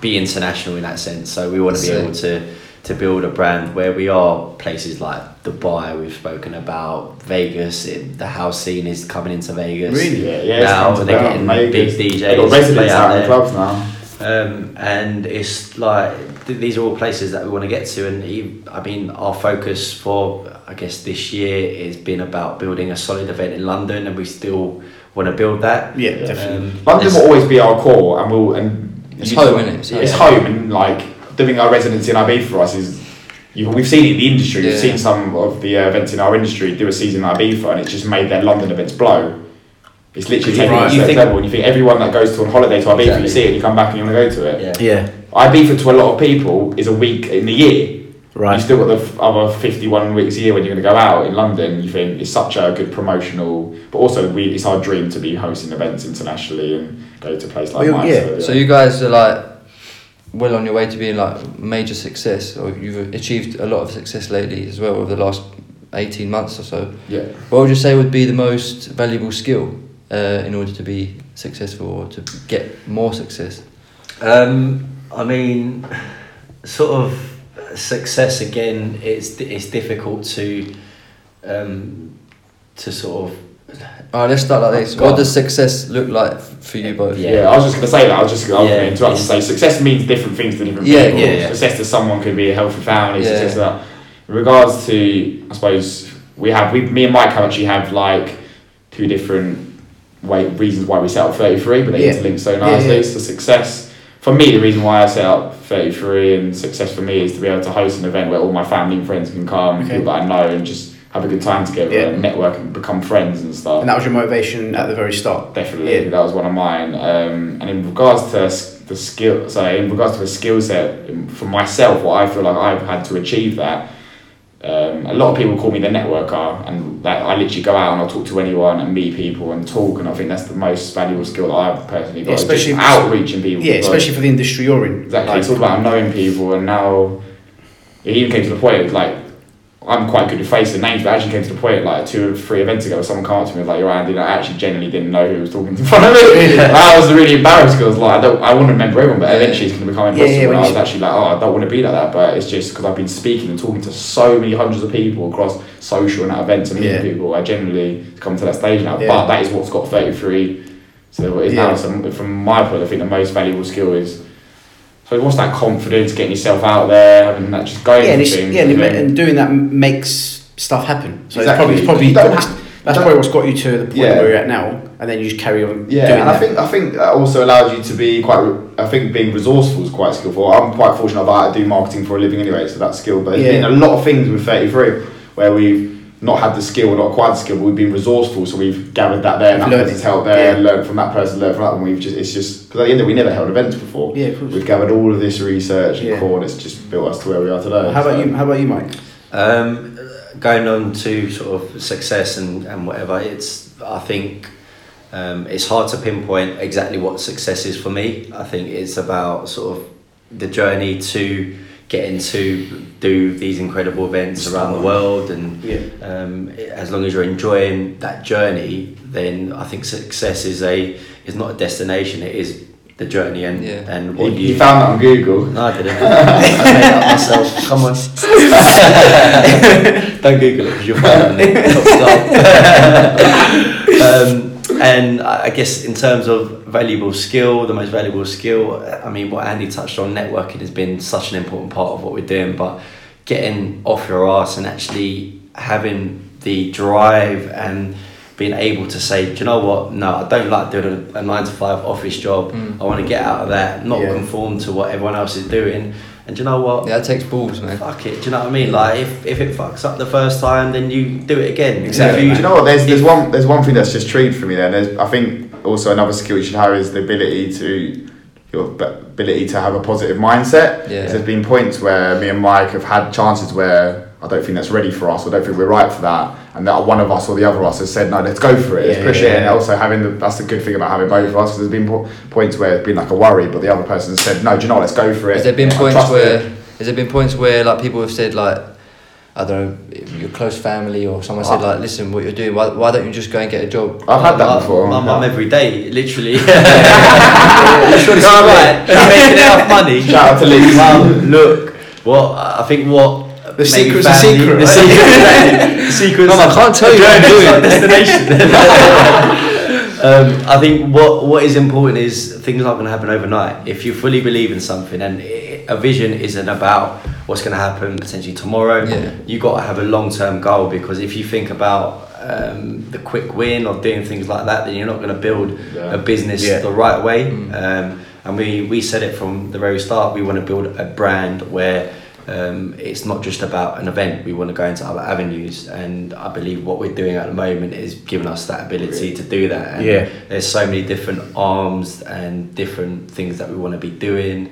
be international in that sense. So we want to be That's able to to build a brand where we are places like Dubai. We've spoken about Vegas. It, the house scene is coming into Vegas. Really? Yeah, yeah. Now come to they're getting Vegas. big DJs They've got play residents out out in there. clubs now. Um, and it's like th- these are all places that we want to get to, and e- I mean our focus for I guess this year has been about building a solid event in London, and we still want to build that. Yeah, definitely. Um, London will always be our core, and we'll and It's you- home, innit? It's- It's yeah. home, and like doing our residency in Ibiza for us is. You, we've seen it in the industry. We've Yeah. seen some of the uh, events in our industry do a season in Ibiza, and it's just made their London events blow. It's literally taken Right. it to You the think- level, and you think everyone that goes to on holiday to Ibiza, Exactly. you see it, and you come back and you want to go to it. yeah. Yeah, Ibiza to a lot of people is a week in the year. right. You've still got the f- other 51 weeks a year when you're going to go out in London. You think it's such a good promotional, but also we, it's our dream to be hosting events internationally and go to a place like Well, mine. yeah. So you guys are like well on your way to being like major success, or you've achieved a lot of success lately as well over the last eighteen months or so. yeah. What would you say would be the most valuable skill uh, in order to be successful or to get more success? Um, I mean, sort of success again. It's it's difficult to um, to sort of Alright, let's start like this. Go What on. does success look like for you both? Yeah. Yeah. I was just going to say that. I was just going Yeah, to interrupt and say success means different things to different Yeah, people. yeah, yeah. Success to someone could be a healthy family. Yeah. Success to that. In regards to, I suppose we have we me and Mike have actually have like two different way reasons why we set up 33, but they Yeah. interlink so Yeah, nicely. yeah. So success for me, the reason why I set up 33 and success for me is to be able to host an event where all my family and friends can come, Okay. people that I know, and just have a good time together Yeah. and network and become friends and stuff. And that was your motivation at the very start. Definitely, Yeah. that was one of mine. Um, and in regards to the skill, so in regards to the skill set for myself, what I feel like I've had to achieve that. Um, a lot of people call me the networker, and that I literally go out and I'll talk to anyone and meet people and talk, and I think that's the most valuable skill that I've personally got. Yeah, especially outreaching people. Yeah, especially for the industry you're in. Exactly. Like, it's all about knowing people, and now it even came to the point. Like I'm quite good at facing names, but actually came to the point like two or three events ago, someone came up to me and was like, "You're Andy," and I actually genuinely didn't know who was talking in front of me. And I was really embarrassed because like I don't, I want to remember everyone, but eventually it's going to become Yeah, impossible. yeah, and I was actually like, "Oh, I don't want to be like that," but it's just because I've been speaking and talking to so many hundreds of people across social and at events and meeting Yeah. people. I generally come to that stage now, Yeah. but that is what's got 33. So it's Yeah. now some, from my point, I think the most valuable skill is so what's that confidence, getting yourself out there, having that just going yeah, and, it's, things. yeah, and, and it- and doing that makes stuff happen. So Exactly. it's probably, it's probably You don't got- have- that's don't- probably what's got you to the point Yeah. where you're at now. and then you just carry on. Yeah, doing and I think I think that also allows you to be quite. I think being resourceful is quite skillful. I'm quite fortunate that I do marketing for a living anyway, so that's skill. But there's Yeah. been a lot of things with 33 where we've not had the skill, not acquired the skill, but we've been resourceful. So we've gathered that there, and that Learned person's helped there, Yeah. learned from that person, learned from that one. We've just it's just because at the end of it, we never held events before. Yeah, of course. We've gathered all of this research and Yeah. core, and it's just built us to where we are today. How about So- you? How about you, Mike? Um, going on to sort of success and, and whatever, it's I think um, it's hard to pinpoint exactly what success is for me. I think it's about sort of the journey to getting to do these incredible events around the world, and Yeah. um, as long as you're enjoying that journey, then I think success is a is not a destination. It is the journey and Yeah. and what you. you found that on Google. No, I didn't. I made that myself. Come on. Don't Google it because you'll find it. um, and I guess in terms of valuable skill, the most valuable skill, I mean, what Andy touched on, networking has been such an important part of what we're doing. But getting off your ass and actually having the drive and being able to say, do you know what? No, I don't like doing a, a nine to five office job. Mm. I want to get out of that, not Yeah. conform to what everyone else is doing. And do you know what? Yeah, it takes balls, man. Fuck it. Do you know what I mean? Like if, if it fucks up the first time, then you do it again. Exactly. If Do you know what? There's there's one there's one thing that's just triggered for me there. There's I think also another skill you should have is the ability to your ability to have a positive mindset. Yeah. There's been points where me and Mike have had chances where I don't think that's ready for us. I don't think we're right for that, and that one of us or the other of us has said no, let's go for it, let's Yeah, push yeah, it. And yeah. also having the, that's the good thing about having both of us. There's been po- points where it's been like a worry, but the other person has said no, do you know? what, Let's go for it. Has there been I points trust where it. has there been points where like people have said like I don't know your close family or someone said like listen what you're doing why, why don't you just go and get a job I've had that My- before. My mum every day, literally. You sure this right? You're making enough money. Shout out to Lee. Mum, look. What I think what The secret's a secret, The secret. the secret. Mum, I can't tell you what I'm doing. destination. um, I think what what is important is things aren't going to happen overnight. If you fully believe in something, and a vision isn't about what's going to happen potentially tomorrow. Yeah. You got to have a long term goal because if you think about um, the quick win or doing things like that, then you're not going to build Yeah. a business Yeah. the right way. Mm. Um, and we, we said it from the very start. We want to build a brand where um, it's not just about an event. We want to go into other avenues, and I believe what we're doing at the moment is giving us that ability to do that. And Yeah. there's so many different arms and different things that we want to be doing.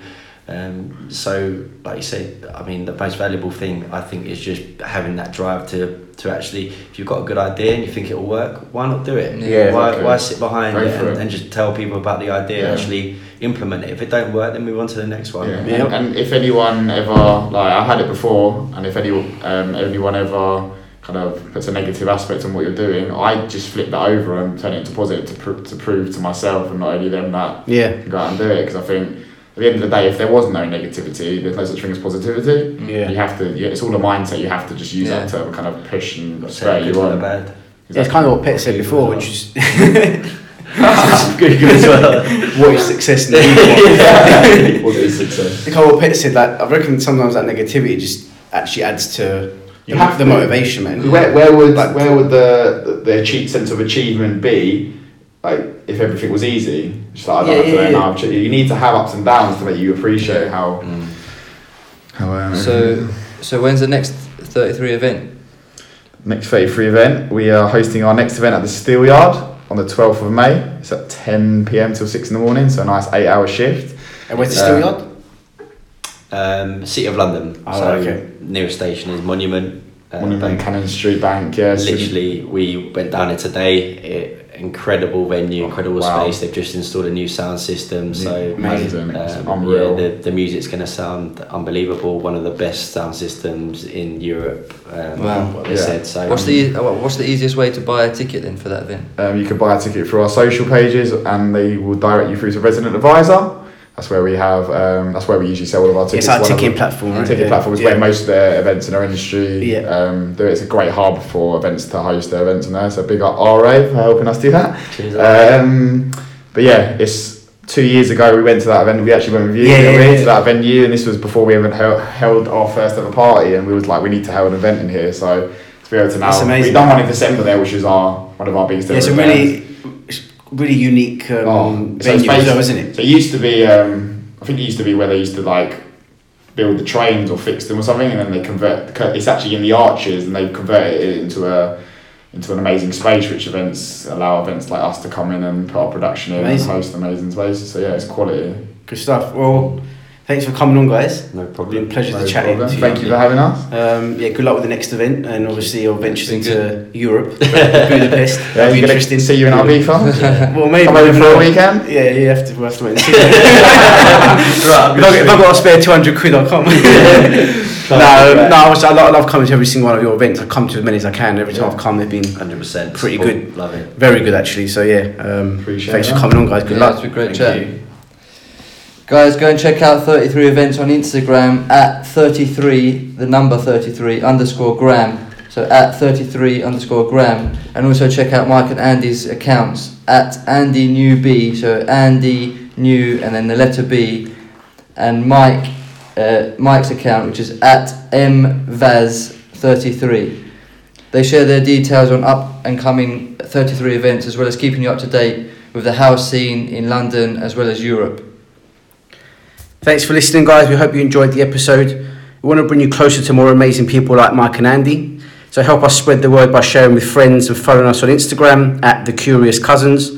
Um, so, like you said, I mean, the most valuable thing I think is just having that drive to to actually, if you've got a good idea and you think it will work, why not do it? Yeah, why, exactly. why sit behind it and, it. and just tell people about the idea, Yeah. actually implement it. If it don't work, then move on to the next one. Yeah. Yeah. And, and if anyone ever like I've had it before, and if any um, anyone ever kind of puts a negative aspect on what you're doing, I just flip that over and turn it into positive to, pr- to prove to myself and not only them that Yeah. Go out and do it. Because I think at the end of the day, if there was no negativity, there's no such thing as positivity. Yeah. You have to. Yeah, it's all a mindset. You have to just use Yeah. that to kind of push and Got spur you on. the bad. Yeah, it's kind of what Pet said before, which is good, good as well. what is success in the media. what is success? Like what Pet said, that I reckon sometimes that negativity just actually adds to You have the to. motivation, man. Where, where would Like- where would the the, the achieve, sense of achievement be? Like if everything was easy, just like I don't Yeah, have to yeah, know yeah. now. I've achieved- You need to have ups and downs to make you appreciate how Mm. how. Um, so so when's the next 33 event next thirty three event, we are hosting our next event at the Steelyard on the twelfth of May. It's at ten pm till six in the morning, so a nice eight hour shift. And where's the Uh, steel yard? Um, City of London. Oh, so okay. nearest station is Monument. uh, Monument Bank. Cannon Street Bank, yes. Literally, we went down it today. It, incredible venue, incredible Wow. space. They've just installed a new sound system, so amazing, um, unreal. Yeah, the, the music's going to sound unbelievable. One of the best sound systems in Europe. Um, Wow. What they Yeah. said. So what's the uh, what's the easiest way to buy a ticket then for that event Um, you can buy a ticket through our social pages, and they will direct you through to Resident Advisor. That's where we have. Um, that's where we usually sell all of our tickets. It's our ticketing platform, right? Ticket Yeah. platform is Yeah. where most of the events in our industry Yeah. um, do. It's a great hub for events to host their events in there. So big up RA for helping us do that. Um, but yeah, it's two years ago we went to that event. We actually went with you Yeah, yeah, to that venue, and this was before we even held, held our first ever party. And we was like, we need to hold an event in here. So to be able to now, That's amazing. we done one in December there, which is our one of our biggest. Yeah, it's a really really unique um, Oh, so venue, well, isn't it? So it used to be, um, I think it used to be where they used to like build the trains or fix them or something, and then they convert. It's actually in the arches, and they converted it into a into an amazing space, which events allow events like us to come in and put our production in Amazing. and host amazing spaces. So yeah, it's quality. Good stuff. Well, thanks for coming on, guys. No Been a problem. pleasure No to chat to you. Thank you for having us. Um, yeah, good luck with the next event, and obviously your ventures into Europe, Budapest. Yeah, That'll be you gonna interesting. see you in Ibiza. Well, maybe Come over for a weekend. Yeah, you have to. We'll have to wait and see. if, I, if I got a spare two hundred quid, I'll come. no, no, I, was, I, love, I love coming to every single one of your events. I come to as many as I can. Every time I've come, they've been Hundred percent. Pretty good. Love it. very good, actually. So yeah, um, Appreciate thanks for coming on, guys. Good yeah, luck. It's been great Thank chat. you. Guys, go and check out 33 events on Instagram at 33, the number 33 underscore gram. So at 33 underscore gram. And also check out Mike and Andy's accounts at Andy New B. So Andy New and then the letter B. And Mike, uh, Mike's account, which is at mvaz33. They share their details on up and coming 33 events as well as keeping you up to date with the house scene in London as well as Europe. Thanks for listening, guys. We hope you enjoyed the episode. We want to bring you closer to more amazing people like Mike and Andy. So help us spread the word by sharing with friends and following us on Instagram at The Curious Cousins.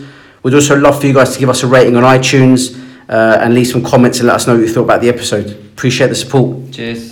We'd also love for you guys to give us a rating on iTunes uh, and leave some comments and let us know what you thought about the episode. Appreciate the support. Cheers.